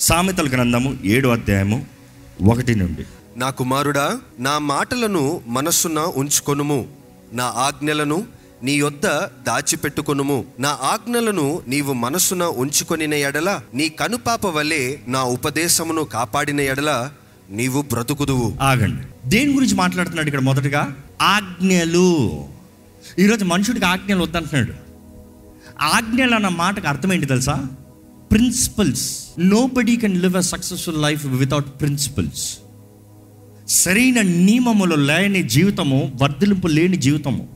సామెతల గ్రంథము ఏడు అధ్యాయము ఒకటి నుండి. నా కుమారుడా నా మాటలను మనస్సున ఉంచుకొనుము. నా ఆజ్ఞలను నీ యొద్ద దాచిపెట్టుకొనుము. నా ఆజ్ఞలను నీవు మనస్సున ఉంచుకొనిన ఎడల నీ కనుపాప వలె నా ఉపదేశమును కాపాడిన ఎడల నీవు బ్రతుకుదువు. ఆగండి. దేని గురించి మాట్లాడుతున్నాడు ఇక్కడ మొదటగా? ఆజ్ఞలు. ఈరోజు మనుషుడికి ఆజ్ఞలు వద్దంటున్నాడు. ఆజ్ఞలు అన్న మాటకు అర్థం ఏంటి తెలుసా? Principles nobody can live a successful life without principles సరైన నియమములు లేని జీవితము వర్ధలింపు లేని జీవితము.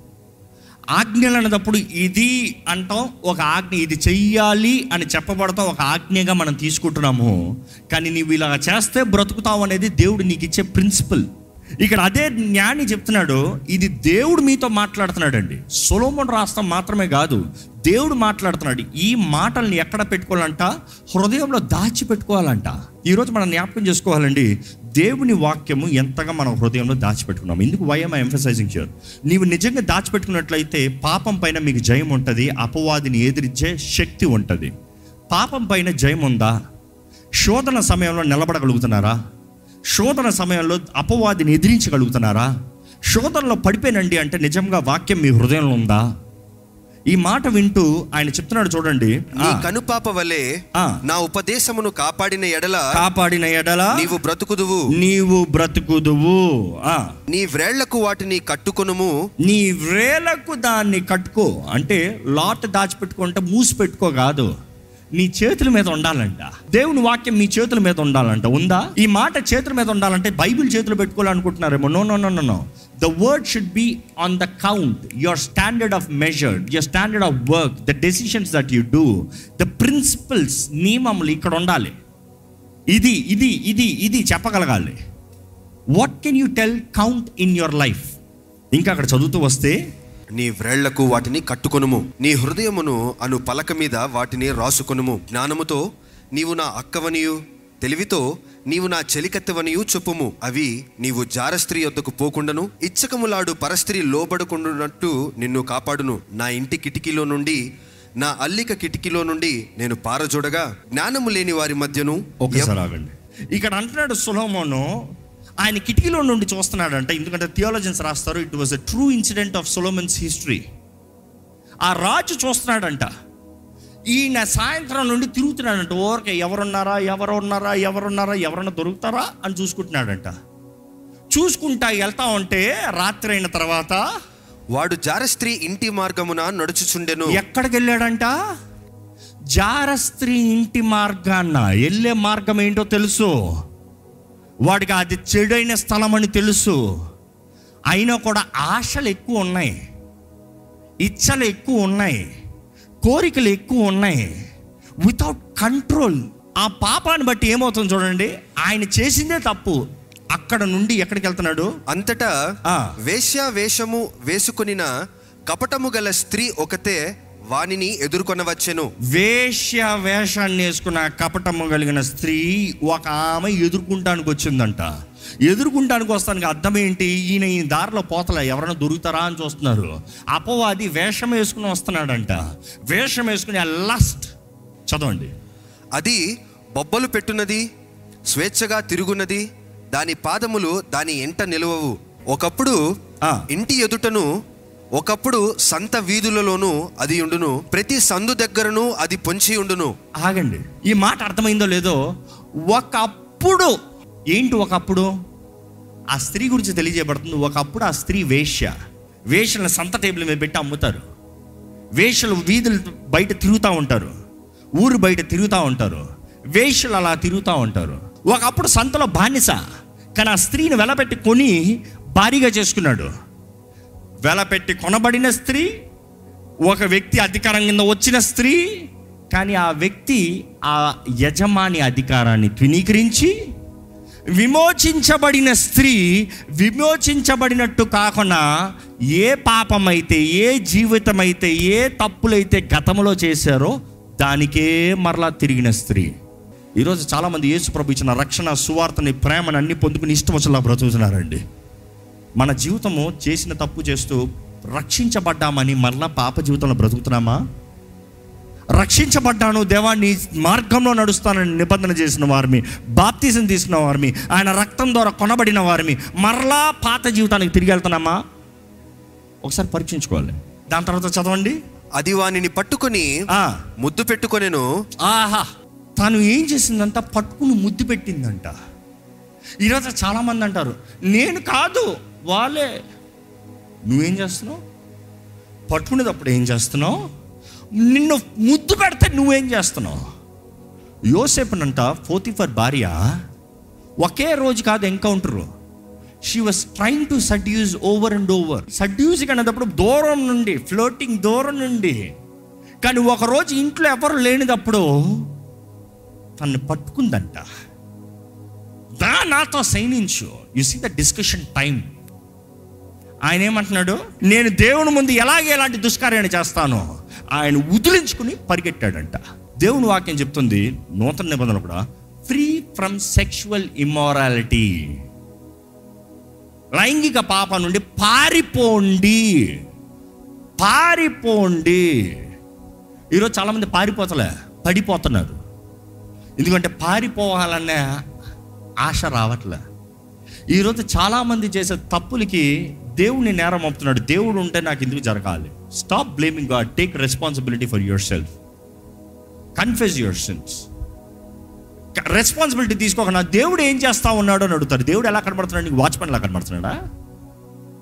ఆజ్ఞలు అన్నదప్పుడు ఇది అంటాం ఒక ఆజ్ఞ ఇది చెయ్యాలి అని చెప్పబడతాం ఒక ఆజ్ఞగా మనం తీసుకుంటున్నాము. కానీ నీవు ఇలా చేస్తే బ్రతుకుతావు అనేది దేవుడు నీకు ఇచ్చే ప్రిన్సిపల్ ఇక్కడ అదే జ్ఞాని చెప్తున్నాడు ఇది దేవుడు మీతో మాట్లాడుతున్నాడండి. సొలోమన్ రాష్ట్రం మాత్రమే కాదు దేవుడు మాట్లాడుతున్నాడు ఈ మాటల్ని ఎక్కడ పెట్టుకోవాలంట? హృదయంలో దాచి పెట్టుకోవాలంట ఈరోజు మనం జ్ఞాపకం చేసుకోవాలండి దేవుని వాక్యము ఎంతగా మనం హృదయంలో దాచిపెట్టుకున్నాం ఎందుకు వై ఐ ఎంఫసైజింగ్ ష్యూర్ నీవు నిజంగా దాచిపెట్టుకున్నట్లయితే పాపం పైన మీకు జయం ఉంటుంది అపవాదిని ఎదిరించే శక్తి ఉంటుంది. పాపం పైన జయం ఉందా? శోధన సమయంలో నిలబడగలుగుతున్నారా? శోధన సమయంలో అపవాదిని ఎదిరించగలుగుతున్నారా? శోధనలో పడిపోయినండి అంటే నిజంగా వాక్యం మీ హృదయంలో ఉందా? ఈ మాట వింటూ ఆయన చెప్తున్నాడు చూడండి. కనుపాప వలె. నా ఉపదేశమును కాపాడిన ఎడల కాపాడిన ఎడల నీవు బ్రతుకుదువు. నీవు బ్రతుకుదువు. ఆ. నీ వ్రేళ్ళకు వాటిని కట్టుకొనుము. నీ వేలకు దాన్ని కట్టుకో. అంటే లాట్ దాచిపెట్టుకుంటే మూసి పెట్టుకో కాదు. నీ చేతుల మీద ఉండాలంట. దేవుని వాక్యం మీ చేతుల మీద ఉండాలంట. ఉందా? ఈ మాట చేతుల మీద ఉండాలంటే బైబిల్ చేతులు పెట్టుకోవాలనుకుంటున్నారేమో? No no no no no the word should be on the count your standard of measure your standard of work the decisions that you do the principles నియమములు ఇక్కడ ఉండాలి. ఇది ఇది ఇది ఇది చెప్పగలగాలి. What can you tell count in your life ఇంకా అక్కడ చదువుతూ వస్తే నీ వ్రేళ్ళకు వాటిని కట్టుకొనుము. నీ హృదయమును అను పలక మీద వాటిని రాసుకొనుము. జ్ఞానముతో నీవు నా అక్కవనియు తెలివితో నీవు నా చెలికత్తెవనియు చెప్పుము. అవి నీవు జారస్త్రీ యొద్దకు పోకుండాను ఇచ్చకములాడు పరస్త్రీ లోబడకుండానట్టు నిన్ను కాపాడును. నా ఇంటి కిటికీలో నుండి నా అల్లిక కిటికీలో నుండి నేను పారజోడగా జ్ఞానము లేని వారి మధ్యను ఒకసారి ఆగండి. ఇక్కడ అంటున్నాడు సులోమోను ఆయన కిటికీలో నుండి చూస్తున్నాడంట. ఎందుకంటే థియాలజన్స్ రాస్తారు it was a true incident of Solomon's history ఆ రాజు చూస్తున్నాడంట. ఈయన సాయంత్రం నుండి తిరుగుతున్నాడంట. ఓరకే ఎవరున్నారా ఎవరున్నారా ఎవరున్నారా ఎవరన్నా దొరుకుతారా? అని చూసుకుంటున్నాడంట. చూసుకుంటా వెళ్తా ఉంటే రాత్రి అయిన తర్వాత వాడు జారస్త్రీ ఇంటి మార్గమున నడుచుచుండెను. ఎక్కడికి వెళ్ళాడంట జారస్త్రీ ఇంటి మార్గాన్న వెళ్ళే మార్గం ఏంటో తెలుసు. వాడికి అది చెడైన స్థలం అని తెలుసు. అయినా కూడా ఆశలు ఎక్కువ ఉన్నాయి. ఇచ్చలు ఎక్కువ ఉన్నాయి. కోరికలు ఎక్కువ ఉన్నాయి. వితౌట్ కంట్రోల్ ఆ పాపాన్ని బట్టి ఏమవుతుంది చూడండి? ఆయన చేసిందే తప్పు. అక్కడ నుండి ఎక్కడికి వెళ్తున్నాడు? అంతటా. వేశ్య వేషము వేసుకొనిన కపటము గల స్త్రీ ఒకతే వానిని ఎదుర్కొనవచ్చెను. వేశ్య వేషాన్ని వేసుకున్న కపటము కలిగిన స్త్రీ ఒక ఆమె ఎదుర్కొంటానికి వచ్చిందంట. ఎదుర్కొంటానికి వస్తానికి అర్థం ఏంటి? ఈయన ఈ దారిలో పోతల ఎవరైనా దొరుకుతారా అని చూస్తున్నారు. అపవాది వేషం వేసుకుని వస్తున్నాడంట. వేషం వేసుకుని లస్ట్ చదవండి. అది బొబ్బలు పెట్టున్నది స్వేచ్ఛగా తిరుగున్నది దాని పాదములు దాని ఎంట నిలువవు. ఒకప్పుడు ఆ. ఇంటి ఎదుటను ఒకప్పుడు సంత వీధులలోనూ అది ఉండును ప్రతి సందు దగ్గరను అది పొంచి ఉండును. ఆగండి. ఈ మాట అర్థమైందో లేదో ఒకప్పుడు ఏంటి ఒకప్పుడు? ఆ స్త్రీ గురించి తెలియజేయబడుతుంది. ఒకప్పుడు ఆ స్త్రీ వేష్య వేషలను సంత టేబుల్ మీద పెట్టి అమ్ముతారు. వేషలు వీధులు బయట తిరుగుతూ ఉంటారు. ఊరు బయట తిరుగుతూ ఉంటారు. వేషలు అలా తిరుగుతూ ఉంటారు. ఒకప్పుడు సంతలో బానిస. కానీ ఆ స్త్రీని వెలబెట్టి కొని భారీగా చేసుకున్నాడు. వెలపెట్టి కొనబడిన స్త్రీ ఒక వ్యక్తి అధికారం కింద వచ్చిన స్త్రీ కానీ ఆ వ్యక్తి ఆ యజమాని అధికారాన్ని త్వినీకరించి విమోచించబడిన స్త్రీ విమోచించబడినట్టు కాకుండా ఏ పాపమైతే ఏ జీవితమైతే ఏ తప్పులైతే గతంలో చేశారో దానికే మరలా తిరిగిన స్త్రీ. ఈరోజు చాలామంది యేసు ప్రభు ఇచ్చిన రక్షణ సువార్తని ప్రేమను అన్ని పొందుకుని ఇష్టం వచ్చేలా బ్రతుకుతున్నారండి. మన జీవితము చేసిన తప్పు చేస్తూ రక్షించబడ్డామని మరలా పాప జీవితంలో బ్రతుకుతున్నామా? రక్షించబడ్డాను దేవాన్ని మార్గంలో నడుస్తానని నిబంధన చేసిన వారిని బాప్తీసం తీసుకున్న వారిని ఆయన రక్తం ద్వారా కొనబడిన వారిని మరలా పాత జీవితానికి తిరిగి వెళ్తున్నామా? ఒకసారి పరీక్షించుకోవాలి. దాని తర్వాత చదవండి. అది వానిని పట్టుకొని ముద్దు పెట్టుకొనెను. ఆహా. తను ఏం చేసిందంట? పట్టుకుని ముద్దు పెట్టిందంట. ఈరోజు చాలామంది అంటారు నేను కాదు వాళ్ళే. నువ్వేం చేస్తున్నావు? పట్టుకునేటప్పుడు ఏం చేస్తున్నావు? నిన్ను ముద్దు పెడితే నువ్వేం చేస్తున్నావు? యోసేపునంట ఫోర్తిఫర్ భార్య ఒకే రోజు కాదు encounter. She was trying to seduce over and over seducing అనేటప్పుడు దూరం నుండి ఫ్లోటింగ్ దూరం నుండి. కానీ ఒక రోజు ఇంట్లో ఎవరు లేనిదప్పుడు తను పట్టుకుందంట. దా నాతో సైనించు. You see the discussion time ఆయన ఏమంటున్నాడు? నేను దేవుని ముందు ఎలాగే ఎలాంటి దుష్కార్యాన్ని చేస్తానో ఆయన ఉదిలించుకుని పరిగెట్టాడంట. దేవుని వాక్యం చెప్తుంది నూతన నిబంధన కూడా ఫ్రీ ఫ్రమ్ సెక్షువల్ ఇమ్మారాలిటీ లైంగిక పాప నుండి పారిపోండి. పారిపోండి. ఈరోజు చాలామంది పారిపోతలే పడిపోతున్నారు. ఎందుకంటే పారిపోవాలనే ఆశ రావట్లే. ఈరోజు చాలామంది చేసే తప్పులకి దేవుడిని నేరం అవుతున్నాడు దేవుడు ఉంటే నాకు ఎందుకు జరగాలి? Stop blaming God take responsibility for yourself confuse your sense responsibility తీసుకోక నా దేవుడు ఏం చేస్తా ఉన్నాడు అని అడుగుతారు దేవుడు ఎలా కనబడుతున్నాడు? నీకు వాచ్మెన్ ఎలా కనబడుతున్నాడా?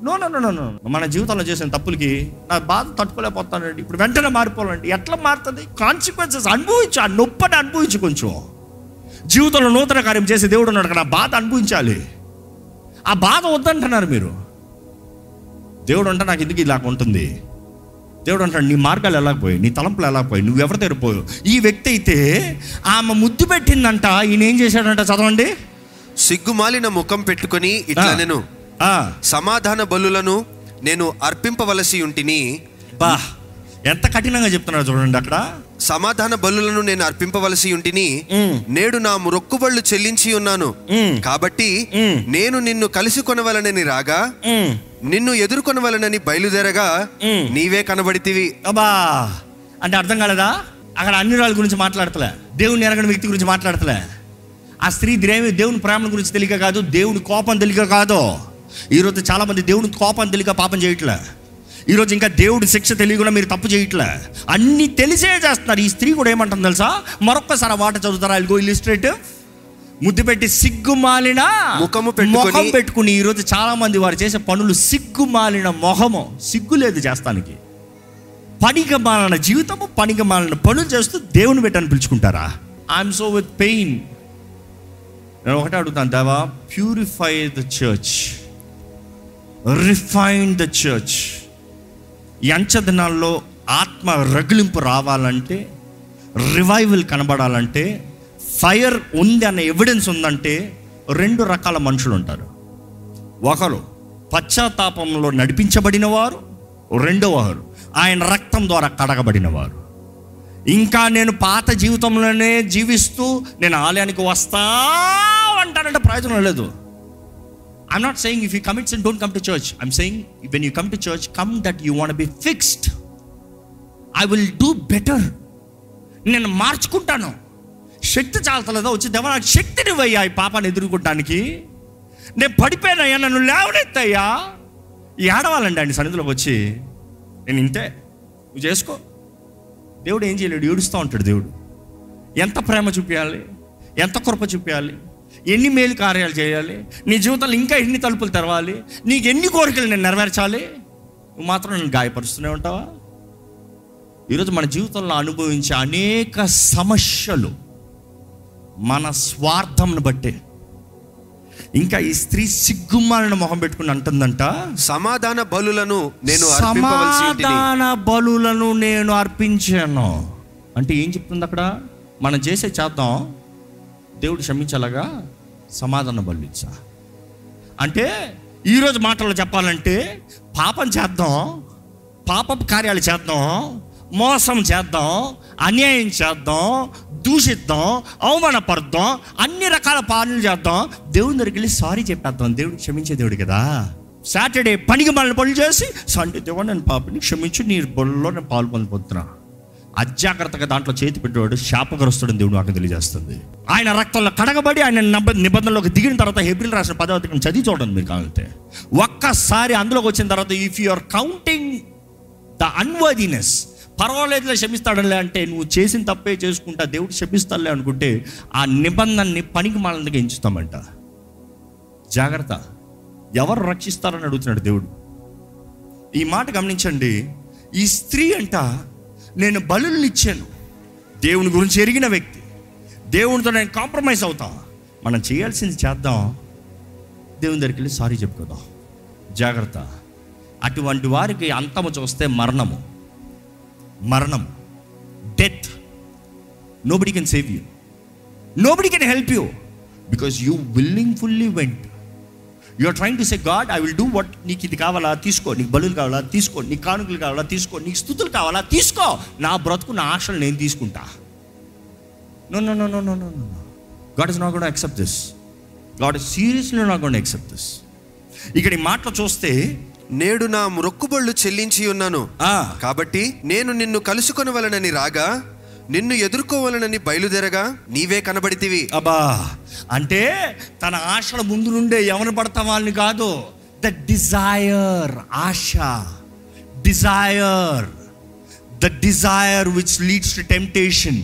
నో నో నో నో మన జీవితంలో చేసిన తప్పులకి నా బాధ తట్టుకోలేకపోతానండి ఇప్పుడు వెంటనే మారిపోవాలండి. ఎట్లా మారుతుంది? కాన్సిక్వెన్సెస్ అనుభవించు. ఆ నొప్పని అనుభవించు కొంచెం. జీవితంలో నూతన కార్యం చేసే దేవుడు ఉన్నాడు కదా బాధ అనుభవించాలి. ఆ బాధ వద్దంటున్నారు మీరు. దేవుడు అంటే నాకు ఎందుకు ఇలా ఉంటుంది? దేవుడు అంటాడు నీ మార్గాలు ఎలా పోయి నీ తలంపులు ఎలా పోయి నువ్వు ఎవరి దగ్గర పోయావు? ఈ వ్యక్తి అయితే ఆమె ముద్దు పెట్టిందంట ఈయన ఏం చేశాడంట చదవండి. సిగ్గుమాలిన ముఖం పెట్టుకొని ఇట్లా నేను సమాధాన బలులను నేను అర్పింపవలసి ఉంటిని. బా ఎంత కఠినంగా చెప్తున్నారు చూడండి అక్కడ. సమాధాన బలులను నేను అర్పింపవలసి ఉంటిని నేడు నా మొక్కుబళ్ళు చెల్లించి ఉన్నాను. కాబట్టి. నేను నిన్ను కలిసి కొనవలనని రాగా. నిన్ను ఎదుర్కొనవలనని బయలుదేరగా. నీవే కనబడితివి. అబ్బా! అంటే అర్థం కాలేదా? అక్కడ అన్ని రాళ్ళ గురించి మాట్లాడతలే. దేవుని ఎరగని వ్యక్తి గురించి మాట్లాడతలే. ఆ స్త్రీ దేవి దేవుని ప్రేమ గురించి తెలియక కాదు దేవుని కోపం తెలియక కాదు. ఈరోజు చాలామంది దేవుని కోపం తెలియక పాపం చేయట్లే. ఈరోజు ఇంకా దేవుడి శిక్ష తెలియకుండా మీరు తప్పు చేయట్లే. అన్ని తెలిసే చేస్తున్నారు. ఈ స్త్రీ కూడా ఏమంటుంది తెలుసా? మరొక్కసారి మాట చదువుతారా? గో ఇలిస్ట్రేటివ్ ముద్దు పెట్టి సిగ్గుమాలిన ముఖము ముఖం పెట్టుకుని ఈరోజు చాలా మంది వారు చేసే పనులు సిగ్గుమాలిన మొహము. సిగ్గు లేదు చేస్తానికి. పనిక మాలిన జీవితము పనిక మాలిన పనులు చేస్తూ దేవుని పెట్టని పిలుచుకుంటారా? ఐఎమ్ సో విత్ పెయిన్ నేను ఒకటే అడుగుతాను దేవా purify the church refine the church ఈ అంచె దినాల్లో ఆత్మ రగిలింపు రావాలంటే రివైవల్ కనబడాలంటే ఫైర్ ఉంది అనే ఎవిడెన్స్ ఉందంటే రెండు రకాల మనుషులు ఉంటారు. ఒకరు పశ్చాత్తాపంలో నడిపించబడిన వారు రెండో ఆయన రక్తం ద్వారా కడగబడిన వారు ఇంకా నేను పాత జీవితంలోనే జీవిస్తూ నేను ఆలయానికి వస్తా అంటానంటే ప్రయోజనం లేదు. I'm not saying if you commits and don't come to church I'm saying when you come to church come that you want be fixed I will do better నేను మార్చుకుంటాను. శక్తి చాలతలేదా? వచ్చి దేవా నాకు శక్తిని వయ్యా ఈ పాపాన్ని ఎదుర్కొంటానికి నేను పడిపోయినయ్యా నన్ను లేవనెత్తయ్యా. ఈ ఆయన సన్నిధిలోకి వచ్చి నేను ఇంతే. నువ్వు చేసుకో. దేవుడు ఏం చేయలేడు? ఏడుస్తూ ఉంటాడు దేవుడు. ఎంత ప్రేమ చూపించాలి ఎంత కృప చూపించాలి ఎన్ని మేలు కార్యాలు చేయాలి? నీ జీవితంలో ఇంకా ఎన్ని తలుపులు తెరవాలి? నీకు ఎన్ని కోరికలు నేను నెరవేర్చాలి? నువ్వు మాత్రం నన్ను గాయపరుస్తూనే ఉంటావా? ఈరోజు మన జీవితంలో అనుభవించే అనేక సమస్యలు మన స్వార్థంను బట్టే. ఇంకా ఈ స్త్రీ సిగ్గుమాలిన మొహం పెట్టుకుని అంటుందంట సమాధాన బలులను నేను సమాధాన బలులను నేను అర్పించాను. అంటే ఏం చెప్తుంది అక్కడ? మనం చేసే చేద్దాం. దేవుడు క్షమించాలగా? సమాధాన బలు అంటే ఈరోజు మాటల్లో చెప్పాలంటే పాపం చేద్దాం పాప కార్యాలు చేద్దాం మోసం చేద్దాం అన్యాయం చేద్దాం దూషిద్దాం అవమానపడదాం అన్ని రకాల పాలనలు చేద్దాం. దేవుని దగ్గరికి వెళ్ళి సారీ చెప్పేద్దాం. దేవుడు క్షమించే దేవుడు కదా. సాటర్డే పనికి మనల్ని పనులు చేసి సండే దేవుడు నేను పాపని క్షమించి నీ బొల్లో నేను పాలు పొందుతున్నా అజాగ్రత్తగా దాంట్లో చేతి పెట్టేవాడు శాపగ్రస్తుడని దేవుడు నాకు తెలియజేస్తుంది. ఆయన రక్తంలో కడగబడి ఆయన నిబంధనలోకి దిగిన తర్వాత ఏప్రిల్ రాసిన పదవతికి చదివి చూడండి మీరు కావాలంటే. ఒక్కసారి అందులోకి వచ్చిన తర్వాత if you are counting the unworthiness పర్వాలేదులే క్షమిస్తాడులే అంటే నువ్వు చేసిన తప్పే చేసుకుంటా దేవుడు క్షమిస్తాడులే అనుకుంటే ఆ నిబంధనని పనికి మాలందుకు ఎంచుతామంట. జాగ్రత్త. ఎవరు రక్షిస్తారని అడుగుతున్నాడు దేవుడు. ఈ మాట గమనించండి. ఈ స్త్రీ అంట నేను బలుల్ని ఇచ్చాను. దేవుని గురించి ఎరిగిన వ్యక్తి. దేవునితో నేను కాంప్రమైజ్ అవుతా. మనం చేయాల్సింది చేద్దాం. దేవుని దగ్గరికి వెళ్ళి సారీ చెప్పుకోదాం. జాగ్రత్త. అటువంటి వారికి అంతము చూస్తే మరణము. మరణం. Death nobody can save you nobody can help you because you willingfully went you are trying to say God I will do what నీకు ఇది కావాలా తీసుకో. నీకు బలులు కావాలా తీసుకో. నీకు కానుకలు కావాలా తీసుకో. నీకు స్థుతులు కావాలా తీసుకో. నా బ్రతుకు నా ఆశలు నేను తీసుకుంటా. No no no no no no no God is not gonna accept this God is seriously not gonna accept this ఇక్కడ ఈ మాటలు చూస్తే నేడు నా మొక్కుబళ్ళు చెల్లించి ఉన్నాను. కాబట్టి నేను నిన్ను కలుసుకొనవలనని రాగా నిన్ను ఎదుర్కోవలనని బయలుదేరగా నీవే కనబడితివి. అబ్బా అంటే తన ఆశల ముందు నుండే ఎవరు పడతా వాళ్ళని కాదు. The desire Asha. Desire the desire which leads to temptation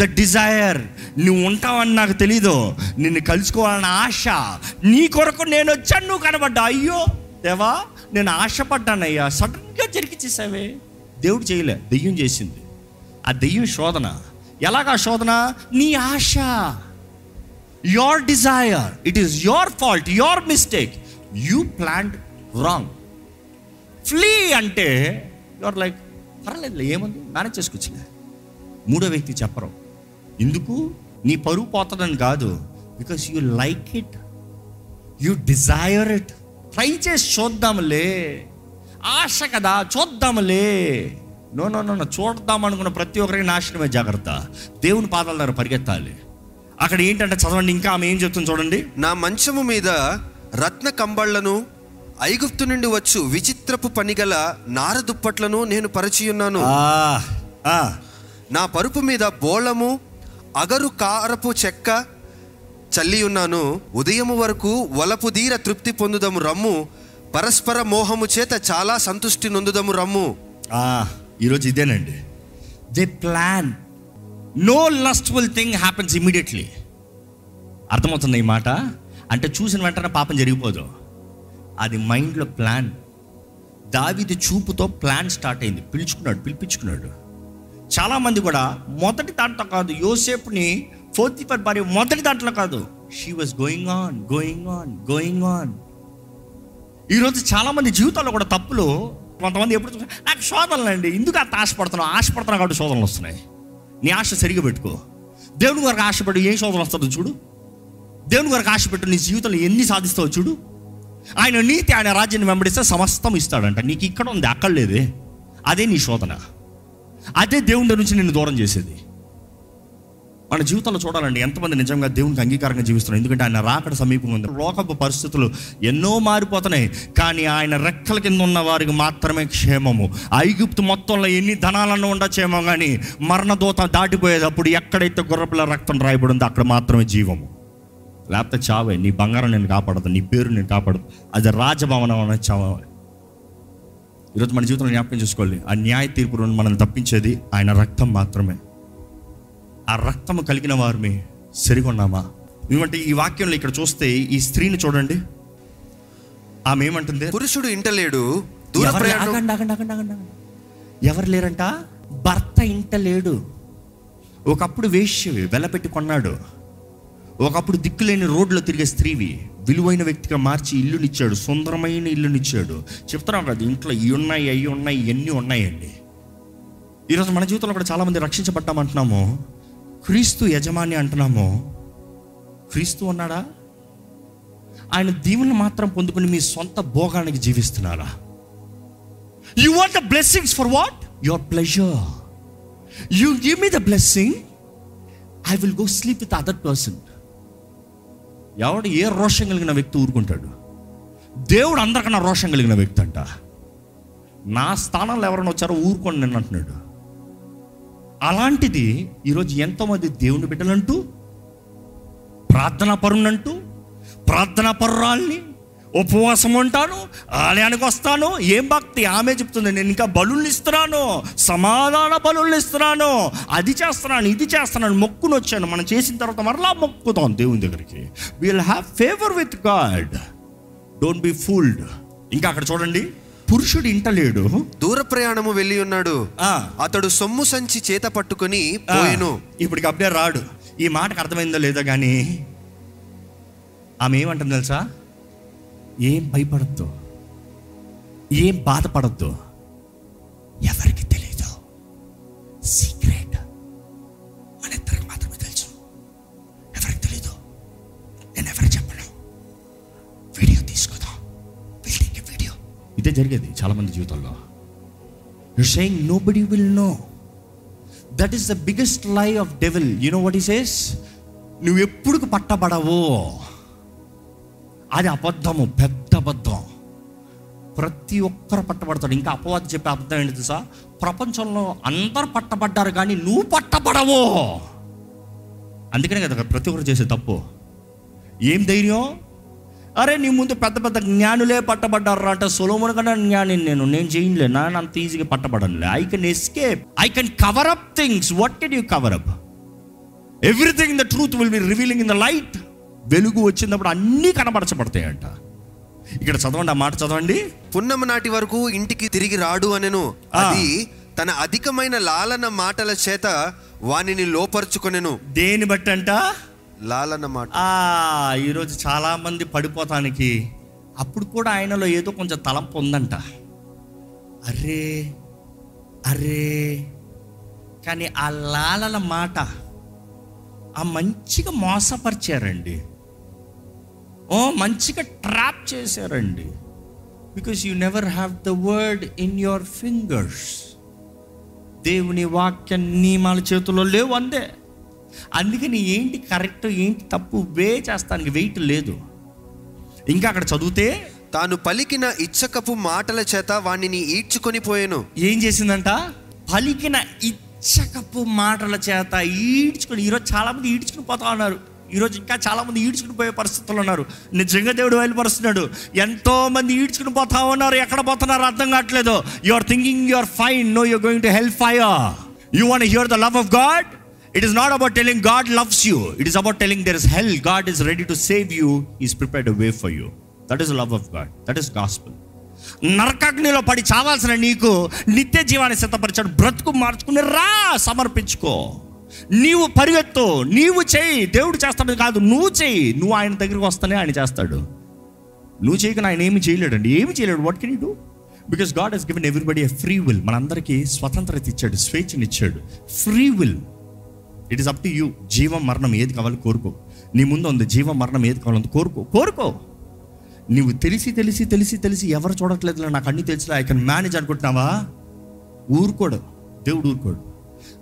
the desire నువ్వు ఉంటావని నాకు తెలీదు. నిన్ను కలుసుకోవాలన్న ఆశ. నీ కొరకు నేను వచ్చాను నువ్వు కనబడ్డా. అయ్యో దేవా నేను ఆశపడ్డానయ్యా. సడన్గా జరిగిచ్చేసావే. దేవుడు చేయలే దెయ్యం చేసింది. ఆ దెయ్యం శోధన. ఎలాగా శోధన? నీ ఆశ. Your desire it is your fault your mistake you plant wrong flee అంటే యువర్ లైక్ పర్లేదు ఏముంది? మేనేజ్ చేసుకోవచ్చులే మూడో వ్యక్తి చెప్పరు. ఎందుకు? నీ పరువు పోతుందని కాదు. Because you like it you desire it try చేసి చూద్దాంలే. ఆశ కదా చూద్దాంలే. నో నో నో చూద్దాం అనుకున్న ప్రతి ఒక్కరికి నాశనమే జాగ్రత్త. దేవుని పాదాల దగ్గర పరిగెత్తాలి. అక్కడ ఏంటంటే చదవండి ఇంకా ఆమె ఏం చెప్తుంది చూడండి. నా మంచము మీద రత్న కంబళ్ళను ఐగుప్తు నుండి వచ్చు విచిత్రపు పనిగల నార దుప్పట్లను నేను పరిచియున్నాను ఆ, ఆ, నా పరుపు మీద బోళము అగరు కారపు చెక్క చల్లి ఉన్నాను. ఉదయము వరకు వలపు దీర తృప్తి పొందుదము రమ్ము. పరస్పర మోహము చేత చాలా సంతుష్టి నొందుదము రమ్ము. ఈరోజు ఇదేనండి. They plan no lustful thing happens immediately అర్థమవుతుంది ఈ మాట? అంటే చూసిన వెంటనే పాపం జరిగిపోదు. అది మైండ్లో ప్లాన్ దావిది చూపుతో ప్లాన్ స్టార్ట్ అయింది. పిలుచుకున్నాడు పిలిపించుకున్నాడు. చాలామంది కూడా మొదటి దాంట్లో కాదు యోసేపుని ఫోర్త్ ఫర్ భార్య మొదటి దాంట్లో కాదు. She was going on going on going on ఈరోజు చాలామంది జీవితాల్లో కూడా తప్పులు కొంతమంది ఎప్పుడు నాకు శోధనలు అండి ఎందుకు అంత ఆశపడుతున్నావు? ఆశపడుతున్నావు కాబట్టి శోధనలు వస్తున్నాయి. నీ ఆశ సరిగా పెట్టుకో. దేవుని వరకు ఆశపడి ఏం శోధనలు వస్తుందో చూడు. దేవుని వరకు ఆశపెట్టు నీ జీవితంలో ఎన్ని సాధిస్తావో చూడు. ఆయన నీతి ఆయన రాజ్యాన్ని వెంబడిస్తే సమస్తం ఇస్తాడంట. నీకు ఇక్కడ ఉంది అక్కడ లేదే. అదే నీ శోధన. అదే దేవుని నుంచి నిన్ను దూరం చేసేది. మన జీవితంలో చూడాలండి ఎంతమంది నిజంగా దేవునికి అంగీకారంగా జీవిస్తున్నారు. ఎందుకంటే ఆయన రాకడ సమీపంగా ఉంది. లోకపు పరిస్థితులు ఎన్నో మారిపోతున్నాయి. కానీ ఆయన రెక్కల కింద ఉన్న వారికి మాత్రమే క్షేమము. ఐగుప్తు మొత్తంలో ఎన్ని ధనాలను ఉండచేమో కానీ మరణదూత దాటిపోయేటప్పుడు ఎక్కడైతే గుర్రపిల్ల రక్తం రాయబడి ఉందో అక్కడ మాత్రమే జీవము. లేకపోతే చావే నీ బంగారం నేను కాపాడదు నీ పేరు నేను కాపాడదు అది రాజభవనం అనే చావాలి ఈరోజు మన జీవితంలో జ్ఞాపకం చేసుకోవాలి. ఆ న్యాయ తీర్పు నుండి మనల్ని తప్పించేది ఆయన రక్తం మాత్రమే. ఆ రక్తము కలిగిన వారిని సరిగొన్నామా? ఎందుకంటే ఈ వాక్యంలో ఇక్కడ చూస్తే ఈ స్త్రీని చూడండి. ఆమె ఏమంటుంది పురుషుడు ఇంటలేడు దూర ఎవరు- లేరంట? భర్త ఇంట లేడు. ఒకప్పుడు వేశ్యవి వెలపెట్టి కొన్నాడు. ఒకప్పుడు దిక్కులేని రోడ్లో తిరిగే స్త్రీవి విలువైన వ్యక్తిగా మార్చి ఇల్లునిచ్చాడు సుందరమైన ఇల్లునిచ్చాడు. చెప్తున్నాం కదా ఇంట్లో ఇవి ఉన్నాయి అవి ఉన్నాయి ఇవన్నీ ఉన్నాయండి? ఈరోజు మన జీవితంలో కూడా చాలామంది రక్షించబడ్డామంటున్నాము. క్రీస్తు యజమాని అంటున్నామో క్రీస్తు ఉన్నాడా? ఆయన దీవుని మాత్రం పొందుకుని మీ సొంత భోగానికి జీవిస్తున్నారా? You want the blessings for what your pleasure you give me the blessing I will go sleep with other person ఎవడు ఏ రోషం కలిగిన వ్యక్తి ఊరుకుంటాడు? దేవుడు అందరికన్నా రోషం కలిగిన వ్యక్తి అంట. నా స్థానంలో ఎవరైనా వచ్చారో ఊరుకోండి నేను అంటున్నాడు. అలాంటిది ఈరోజు ఎంతోమంది దేవుని బిడ్డలంటూ ప్రార్థనా పరునంటూ ప్రార్థనా పరురాల్ని ఉపవాసం ఉంటాను ఆలయానికి వస్తాను ఏం భక్తి? ఆమె చెప్తుంది నేను ఇంకా బలుల్ని ఇస్తున్నాను సమాధాన బలుల్ని ఇస్తున్నాను అది చేస్తున్నాను ఇది చేస్తున్నాను మొక్కును వచ్చాను మనం చేసిన తర్వాత మరలా మొక్కుతాం దేవుని దగ్గరికి. Will have favour with God don't be fooled ఇంకా అక్కడ చూడండి. పురుషుడు ఇంట లేడు దూర ప్రయాణము వెళ్ళి ఉన్నాడు. ఆ, అతడు సొమ్ము సంచి చేత పట్టుకొని పోయెను. ఇప్పటికి అప్పుడే రాడు. ఈ మాటకు అర్థమైందో లేదో కానీ ఆమె ఏమంటుంది తెలుసా? ఏం భయపడద్దు. ఏం బాధపడద్దు. ఎవరికి తెలియదు సీక్రెట్. జరిగేది చాలామంది జీవితంలో you saying nobody will know that is the biggest lie of devil you know what ఈ సేస్ నువ్వు ఎప్పుడు పట్టబడవో. అది అబద్ధము పెద్ద అబద్ధం. ప్రతి ఒక్కరు పట్టబడతాడు. ఇంకా అపవాది చెప్పే అబద్ధం ఏంటి తెలుసా? ప్రపంచంలో అందరు పట్టబడ్డారు కానీ నువ్వు పట్టబడవో. అందుకనే కదా ప్రతి ఒక్కరు చేసే తప్పు. ఏం ధైర్యం? అరే నీ ముందు పెద్ద పెద్ద జ్ఞానులే పట్టబడ్డారు అంటే సొలోముని కన్నా జ్ఞాని నేను. నేను చేయలే నాన్న అంత ఈజీగా పట్టబడనులే. I can escape I can cover up things what can you cover up everything in the truth will be revealing in the light వెలుగు వచ్చినప్పుడు అన్నీ కనబరచబడతాయంట. ఇక్కడ చదవండి ఆ మాట చదవండి. పున్నమ నాటి వరకు ఇంటికి తిరిగి రాడు అనెను. అది తన అధికమైన లాలన మాటల చేత వానిని లోపరుచుకొనెను. దేని బట్టి లాలన్నమాట ఈరోజు చాలామంది పడిపోతానికి. అప్పుడు కూడా ఆయనలో ఏదో కొంచెం తలంపు ఉందంట. అరే అరే కానీ ఆ లాలల మాట ఆ మంచిగా మోసపరిచారండి. ఓ మంచిగా ట్రాప్ చేశారండి. Because you never have the word in your fingers దేవుని వాక్య నియమాల చేతుల్లో లేవు అందే అందుకని ఏంటి కరెక్ట్ ఏంటి తప్పు వే చేస్తానికి వెయిట్ లేదు. ఇంకా అక్కడ చదివితే తాను పలికిన ఇచ్చకపు మాటల చేత వానిని ఈడ్చుకొని పోయెను. ఏం చేసిందంట? పలికిన ఇచ్చకపు మాటల చేత ఈడ్చుకుని ఈరోజు చాలా మంది ఈడ్చుకుని పోతా ఉన్నారు. ఈరోజు ఇంకా చాలా మంది ఈడ్చుకుని పోయే పరిస్థితులు ఉన్నారు. నిజంగా దేవుడు బయలుపరుస్తున్నాడు. ఎంతో మంది ఈడ్చుకుని పోతా ఉన్నారు. ఎక్కడ పోతున్నారు అర్థం కావట్లేదు. You are thinking you are fine no you going to help fire you want hear the love of God it is not about telling God loves you it is about telling there is hell God is ready to save you is prepared way for you that is love of God that is gospel నరకాగ్నిలో పడి చావాల్సిన నీకు నిత్య జీవాన్ని సిద్ధపరిచాడు. బ్రతుకు మార్చుకుని రా సమర్పించుకో. నీవు పరిగెత్తు. నీవు చేయి. దేవుడు చేస్తాడు కాదు. నువ్వు చేయి. నువ్వు ఆయన దగ్గరికి వస్తానే ఆయన చేస్తాడు. నువ్వు చేయకుండా ఆయన ఏమి చేయలేడండి. ఏమి చేయలేడు. What can you do because God he's given everybody free will మనందరికీ స్వతంత్రత ఇచ్చాడు. స్వేచ్ఛనిచ్చాడు free will it is up to you జీవం మరణం ఏది కావాలో కోరుకో. నీ ముందు ఉంది జీవ మరణం ఏది కావాలో కోరుకో. కోరుకో. నువ్వు తెలిసి తెలిసి తెలిసి తెలిసి ఎవరు చూడట్లేదు నాకు అన్ని తెలిసిలే ఐ కెన్ మేనేజ్ అనుకుంటున్నావా? ఊరుకోడు. దేవుడు ఊరుకోడు.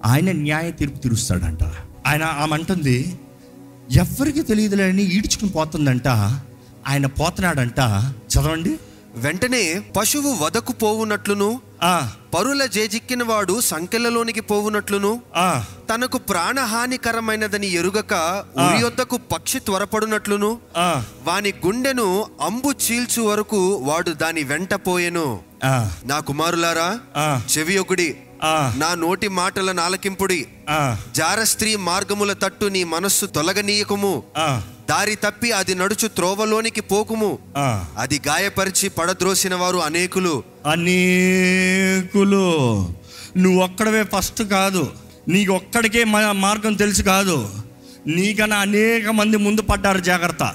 ఆయన న్యాయ తీర్పు తీరుస్తాడంట. ఆయన ఆమె అంటుంది ఎవరికి తెలియదులే అని ఈడ్చుకుని పోతుందంట. ఆయన పోతున్నాడంట. చదవండి. వెంటనే పశువు వదకు పోవునట్లును ఆ, పరుల జేజిక్కిన వాడు సంకెళ్ళలోనికి పోవునట్లును ఆ, తనకు ప్రాణహానికరమైనదని ఎరుగక ఉరి యొద్దకు పక్షి త్వరపడునట్లును ఆ, వాని గుండెను అంబు చీల్చు వరకు వాడు దాని వెంట పోయెను. ఆ, నా కుమారులారా ఆ, నా నోటి మాటల నాలకింపుడి జార స్త్రీ మార్గముల తట్టు నీ మనస్సు తొలగనీయకుము. దారి తప్పి అది నడుచు త్రోవలోనికి పోకుము. అది గాయపరిచి పడద్రోసిన వారు అనేకులు. అనేకులు. నువ్వు ఒక్కడవే ఫస్ట్ కాదు. నీకు ఒక్కడికే మ- మార్గం తెలుసు కాదు. నీకన్నా అనేక మంది ముందు పడ్డారు జాగ్రత్త.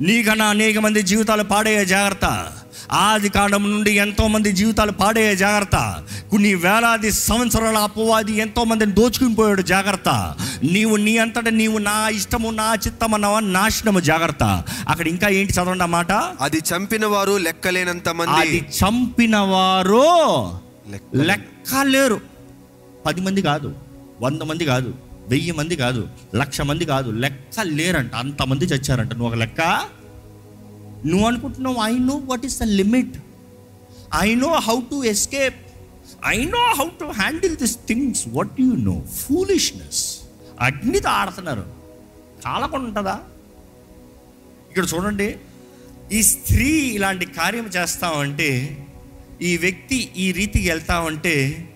నీకన్నా అనేక మంది జీవితాలు పాడయ్యే జాగ్రత్త. ఆది కాండం నుండి ఎంతో మంది జీవితాలు పాడయ్యే జాగ్రత్త. కొన్ని వేలాది సంవత్సరాల అపవాది ఎంతో మందిని దోచుకుని పోయాడు జాగ్రత్త. నీవు నీ అంతటా నీవు నా ఇష్టము నా చిత్తం అన్నవా నాశనము జాగ్రత్త. అక్కడ ఇంకా ఏంటి చదవండి ఆ మాట? అది చంపిన వారు లెక్కలేనంత మంది. అది చంపిన వారు లెక్క- లెక్క లేరు పది మంది కాదు వంద మంది కాదు వెయ్యి మంది కాదు లక్ష మంది కాదు లెక్క లేరంట అంతమంది చచ్చారంట. నువ్వు ఒక లెక్క? నువ్వు అనుకుంటున్నావు I know what is the limit I know how to escape I know how to handle this things what you know foolishness అగ్నితో ఆడుతున్నారు. కాలకుండా ఉంటుందా? ఇక్కడ చూడండి. ఈ స్త్రీ ఇలాంటి కార్యం చేస్తామంటే ఈ వ్యక్తి ఈ రీతికి వెళ్తామంటే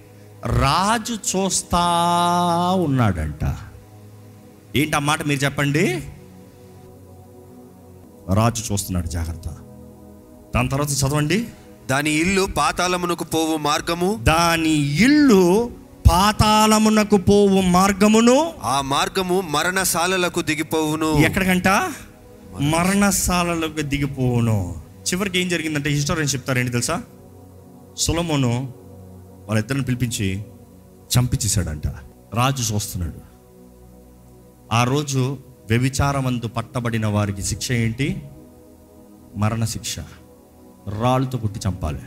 రాజు చూస్తా ఉన్నాడంట. ఏంటి ఆ మాట మీరు చెప్పండి? రాజు చూస్తున్నాడు జాగ్రత్త. దాని తర్వాత చదవండి. దాని ఇల్లు పాతాళమునకు పోవు మార్గము? దాని ఇల్లు పాతాళమునకు పోవు మార్గమును? ఆ మార్గము మరణశాలలకు దిగిపోవును. ఎక్కడికంట? మరణశాలలోకి దిగిపోవును. చివరికి ఏం జరిగిందంటే హిస్టోరియన్ చెప్తారేంటి తెలుసా? సులమోను వాళ్ళిద్దరిని పిలిపించి చంపించేశాడంట రాజు చూస్తున్నాడు. ఆ రోజు వ్యభిచారమందు పట్టబడిన వారికి శిక్ష ఏంటి? మరణ శిక్ష రాళ్ళతో కొట్టి చంపాలి.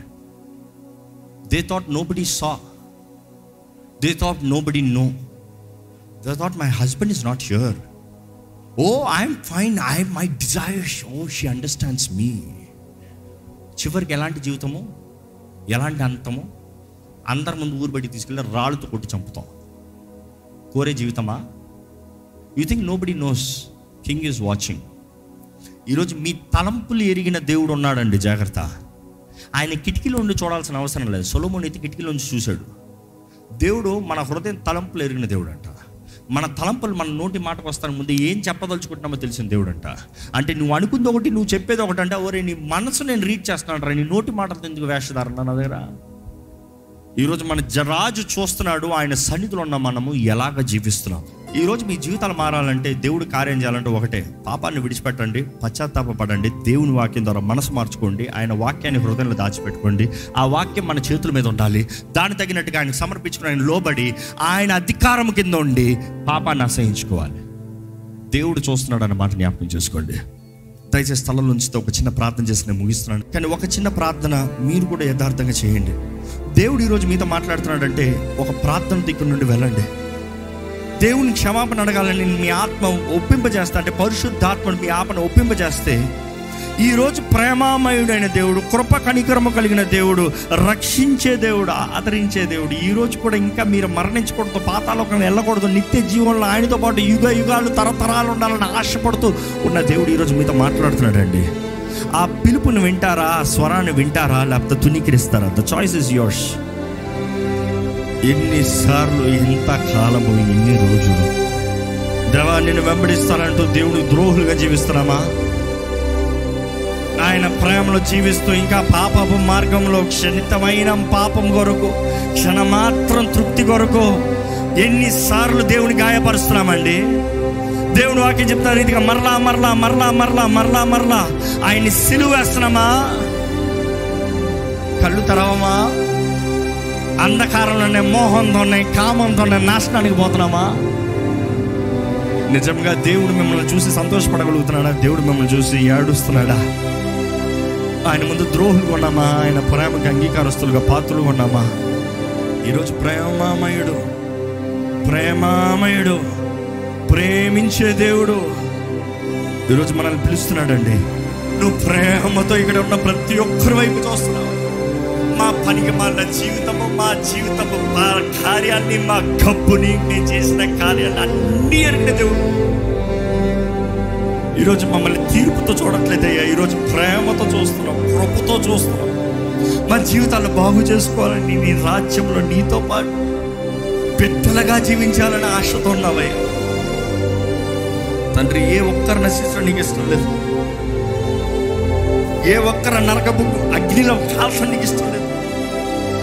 They thought nobody saw they thought nobody know they thought my husband is not here oh I'm fine I my desires oh she understands me చివరికి ఎలాంటి జీవితము? ఎలాంటి అంతము? అందరి ముందు ఊరు బయటికి తీసుకెళ్ళి రాళ్ళతో కొట్టి చంపుతాం. కోరే జీవితమా? You think nobody knows king is watching ఈరోజు మీ తలంపులు ఎరిగిన దేవుడు ఉన్నాడండి జాగ్రత్త. ఆయన కిటికీలో ఉండి చూడాల్సిన అవసరం లేదు. సొలోమోన్ అయితే కిటికీలో నుంచి చూశాడు. దేవుడు మన హృదయం తలంపులు ఎరిగిన దేవుడు అంట మన తలంపులు మన నోటి మాటకు వస్తాను ముందు ఏం చెప్పదలుచుకుంటున్నామో తెలిసిన దేవుడు అంట అంటే నువ్వు అనుకుంది ఒకటి నువ్వు చెప్పేది ఒకటి అంటే ఓరే నీ మనసు నేను రీడ్ చేస్తున్నాను నీ నోటి మాటలతో ఎందుకు వేషధారణ నా దగ్గర? ఈరోజు మన జరాజు చూస్తున్నాడు ఆయన సన్నిధిలో ఉన్న మనము ఎలాగ జీవిస్తున్నాము ఈరోజు మీ జీవితాలు మారాలంటే దేవుడు కార్యం చేయాలంటే ఒకటే. పాపాన్ని విడిచిపెట్టండి పశ్చాత్తాపడండి దేవుని వాక్యం ద్వారా మనసు మార్చుకోండి ఆయన వాక్యాన్ని హృదయంలో దాచిపెట్టుకోండి. ఆ వాక్యం మన చేతుల మీద ఉండాలి. దాని తగినట్టుగా ఆయన సమర్పించుకుని ఆయన లోబడి ఆయన అధికారం కింద ఉండి పాపాన్ని అసహించుకోవాలి దేవుడు చూస్తున్నాడు అన్న మాట జ్ఞాపకం చేసుకోండి. దయచేసి స్థలం నుంచి ఒక చిన్న ప్రార్థన చేసి నేను ముగిస్తున్నాను. కానీ ఒక చిన్న ప్రార్థన మీరు కూడా యథార్థంగా చేయండి. దేవుడు ఈరోజు మీతో మాట్లాడుతున్నాడంటే ఒక ప్రార్థన ఇక్కడ నుండి వెళ్ళండి. దేవుని క్షమాపణ అడగాలని మీ ఆత్మ ఒప్పింపజేస్తా అంటే పరిశుద్ధాత్మను మీ ఆత్మను ఒప్పింపజేస్తే ఈరోజు ప్రేమామయుడైన దేవుడు కృప కనికరము కలిగిన దేవుడు రక్షించే దేవుడు ఆదరించే దేవుడు ఈరోజు కూడా ఇంకా మీరు మరణించకూడదు పాతాలోకం వెళ్ళకూడదు నిత్య జీవనంలో ఆయనతో పాటు యుగ యుగాలు తరతరాలు ఉండాలని ఆశపడుతూ ఉన్న దేవుడు ఈరోజు మీతో మాట్లాడుతున్నాడండి. ఆ పిలుపుని వింటారా ఆ స్వరాన్ని వింటారా లేకపోతే తునీకరిస్తారా ద చాయిస్ ఇస్ యోర్స్ ఎన్నిసార్లు ఎంత కాలము ఎన్ని రోజులు? దేవా నిన్ను వెంబడిస్తానంటూ దేవుడు ద్రోహులుగా జీవిస్తున్నామా? ఆయన ప్రేమలో జీవిస్తూ ఇంకా పాపపు మార్గంలో క్షణితమైన పాపం కొరకు క్షణమాత్రం తృప్తి కొరకు ఎన్నిసార్లు దేవుని గాయపరుస్తున్నామండి. దేవుని వాక్యం చెప్తారు రీతిగా మరలా మరలా మరలా మరలా మరలా మరలా ఆయన్ని సిలువేస్తున్నామా? కళ్ళు తెరవమా? అంధకారంలోనే మోహంతోనే కామంతోనే నాశనానికి పోతున్నామా? నిజంగా దేవుడు మిమ్మల్ని చూసి సంతోషపడగలుగుతున్నాడా? దేవుడు మిమ్మల్ని చూసి ఏడుస్తున్నాడా? ఆయన ముందు ద్రోహులు కొన్నామా? ఆయన ప్రేమకి అంగీకారస్తులుగా పాత్రలు కొన్నామా? ఈరోజు ప్రేమామయుడు ప్రేమామయుడు ప్రేమించే దేవుడు ఈరోజు మనల్ని పిలుస్తున్నాడండి. నువ్వు ప్రేమతో ఇక్కడ ఉన్న ప్రతి ఒక్కరి వైపు చూస్తున్నావు. మా పనికి మాలిన జీవితము మా జీవితము మా కార్యాన్ని మా కబ్బుని నేను చేసిన కార్యాన్ని అన్ని ఎరిగిన దేవుడు. ఈరోజు మమ్మల్ని తీర్పుతో చూడట్లేదయ్యా. ఈరోజు ప్రేమతో చూస్తున్నాం కృపతో చూస్తున్నాం. మా జీవితాన్ని బాగు చేసుకోవాలని నీ రాజ్యంలో నీతో పాటు పెద్దలుగా జీవించాలని ఆశతో ఉన్నావయ్యా. తండ్రి ఏ ఒక్కరు నశించడం నీకు ఇష్టం లేదు. ఏ ఒక్కరు నరకపు అగ్నిలో కాల్చడం నీకు ఇష్టం లేదు.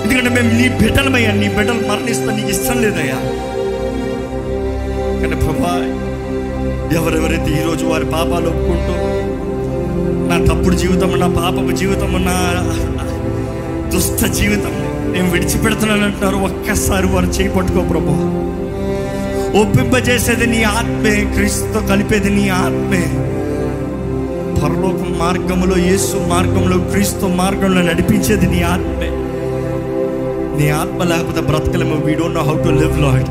ఎందుకంటే మేము నీ బిడ్డలమయ్యా నీ బిడ్డలు మరణిస్తా నీకు ఇష్టం లేదయ్యా. కానీ ప్రభా ఎవరెవరైతే ఈరోజు వారి పాపాలు ఒప్పుకుంటూ నా తప్పుడు జీవితం నా పాపపు జీవితం నా దుష్ట జీవితం నేను విడిచిపెడుతున్నానంటున్నారు ఒక్కసారి వారు చేపట్టుకో ప్రభు. ఒప్పింపజేసేది నీ ఆత్మే క్రీస్తుతో కలిపేది నీ ఆత్మే. పరలోక మార్గములో యేసు మార్గంలో క్రీస్తు మార్గంలో నడిపించేది నీ ఆత్మే. నీ ఆత్మ లేకపోతే బ్రతకలేము. We don't know how to live Lord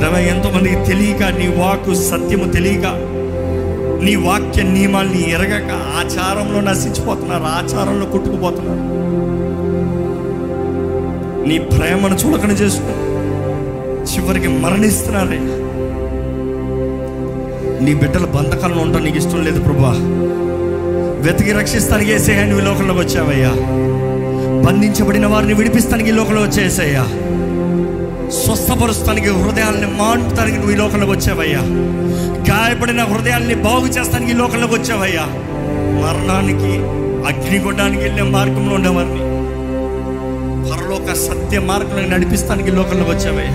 దేవా ఎంతో తెలియక నీ వాకు సత్యము తెలియక నీ వాక్య నియమాల్ని ఎరగక ఆచారంలో నశించిపోతున్నారు ఆచారంలో కొట్టుకుపోతున్నారు. నీ ప్రేమను చులకన చేసుకుని చివరికి మరణిస్తున్నారే. నీ బిడ్డల బంధకాలను ఉండడం నీకు ఇష్టం లేదు ప్రభా. వెతికి రక్షిస్తానికి వేసేయా నువ్వు లోకంలోకి వచ్చావయ్యా. బంధించబడిన వారిని విడిపిస్తానికి ఈ లోకంలో వచ్చేసయ్యా. స్వస్థపరుస్తానికి హృదయాల్ని మాన్పుతానికి నువ్వు ఈ లోకంలోకి వచ్చావయ్యా. గాయపడిన హృదయాల్ని బాగు చేస్తానికి ఈ లోకంలోకి వచ్చావయ్యా. మరణానికి అగ్నిగుండానికి వెళ్ళే మార్గంలో ఉండేవారిని పరలోక సత్య మార్గంలో నడిపిస్తానికి లోకంలోకి వచ్చావయ్యా.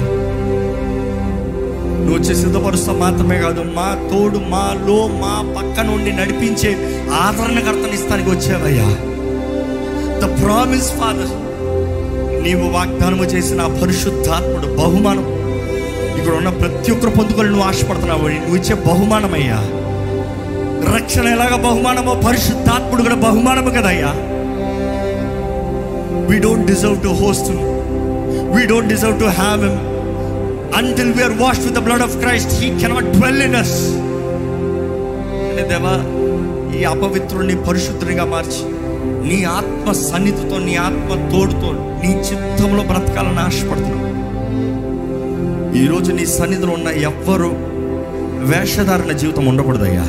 నువ్వు వచ్చి సిద్ధపరుస్తా మాత్రమే కాదు మా తోడు మాలో మా పక్క నుండి నడిపించే ఆదరణకర్తనిస్తానికి వచ్చావయ్యా. ద ప్రామిస్ ఫాదర్ నీవు వాగ్దానము చేసిన పరిశుద్ధాత్ముడు బహుమానం. ఇక్కడ ఉన్న ప్రతి ఒక్కరు పొందుకొని నువ్వు ఆశపడుతున్నావు. నువ్వు ఇచ్చే బహుమానమయ్యా. రక్షణ ఎలాగ బహుమానమో పరిశుద్ధాత్ముడు కూడా బహుమానము కదయ్యా. We don't deserve to host we don't deserve to have him until we're wash with the blood of Christ he cannot dwell in us దేవా ఈ అపవిత్రుణ్ణి పరిశుద్ధునిగా మార్చి నీ ఆత్మ సన్నిధితో నీ ఆత్మ తోడుతో నీ చిత్తంలో బ్రతకాలని ఆశపడుతున్నావు. ఈరోజు నీ సన్నిధిలో ఉన్న ఎవ్వరు వేషధారణ జీవితం ఉండకూడదయ్యా.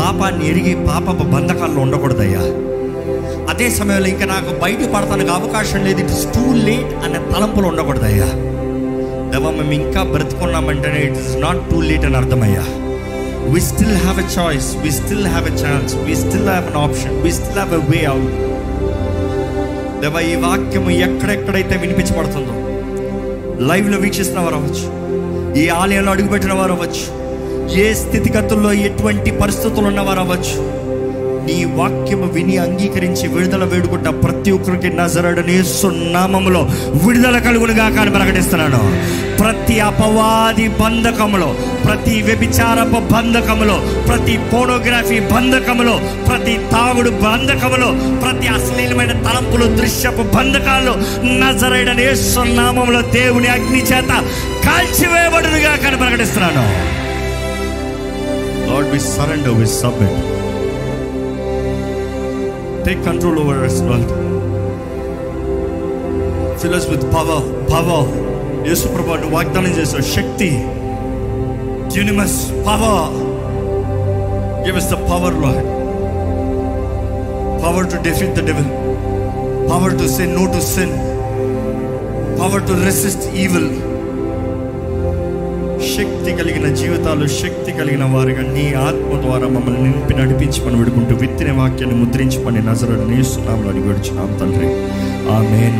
పాపాన్ని ఎరిగి పాపపు బంధకాల్లో ఉండకూడదయ్యా. అదే సమయంలో ఇంకా నాకు బయట పడతానికి అవకాశం లేదు. ఇట్ ఇస్ టూ లేట్ అనే తలంపులు ఉండకూడదయ్యా. దేవా మేము ఇంకా బ్రతుకున్నామంటేనే it is not too late అని అర్థమయ్యా. We still have a choice we still have a chance we still have an option we still have a way out దేవా ఈ వాక్యము ఎక్కడెక్కడైతే వినిపించబడుతుందో లైవ్లో వీక్షిస్తున్న వారు అవ్వచ్చు ఈ ఆలయంలో అడుగుపెట్టిన వారు అవ్వచ్చు ఏ స్థితిగతుల్లో ఎటువంటి పరిస్థితులు ఉన్నవారు అవ్వచ్చు నీ వాక్యము విని అంగీకరించి విడుదల వేడుకుంటా ప్రతి ఒక్కరికి నజరడని సున్నామములో విడుదల కలుగునుగా కానీ ప్రకటిస్తున్నాను. ప్రతి అపవాది బంధకములో ప్రతి వ్యభిచారపు బంధకములో ప్రతి పోనోగ్రఫీ బంధకములో ప్రతి తాగుడు బంధకములో ప్రతి అశ్లీలమైన తలంపులు దృశ్యపు బంధకాలు నజరైన నామంలో దేవుని అగ్ని చేత కాల్చివేయబడునుగా కానీ ప్రకటిస్తున్నాను Lord, we surrender, we submit. Take control over us, Lord. Fill us with power, power. Yesu ప్రభా వాగ్దానం చేసే శక్తి యూనిమస్ power. Give us the power Lord. Power to defeat the devil power to sin no to sin power to resist evil శక్తి కలిగిన జీవితాలు శక్తి కలిగిన వారుగా నీ ఆత్మ ద్వారా మమ్మల్ని నింపి నడిపించమని విడుకుంటూ విత్తిన వాక్యాన్ని ముద్రించి పని నజరని నేస్తున్నాం అని విడుచున్నాం తండ్రి. ఆమె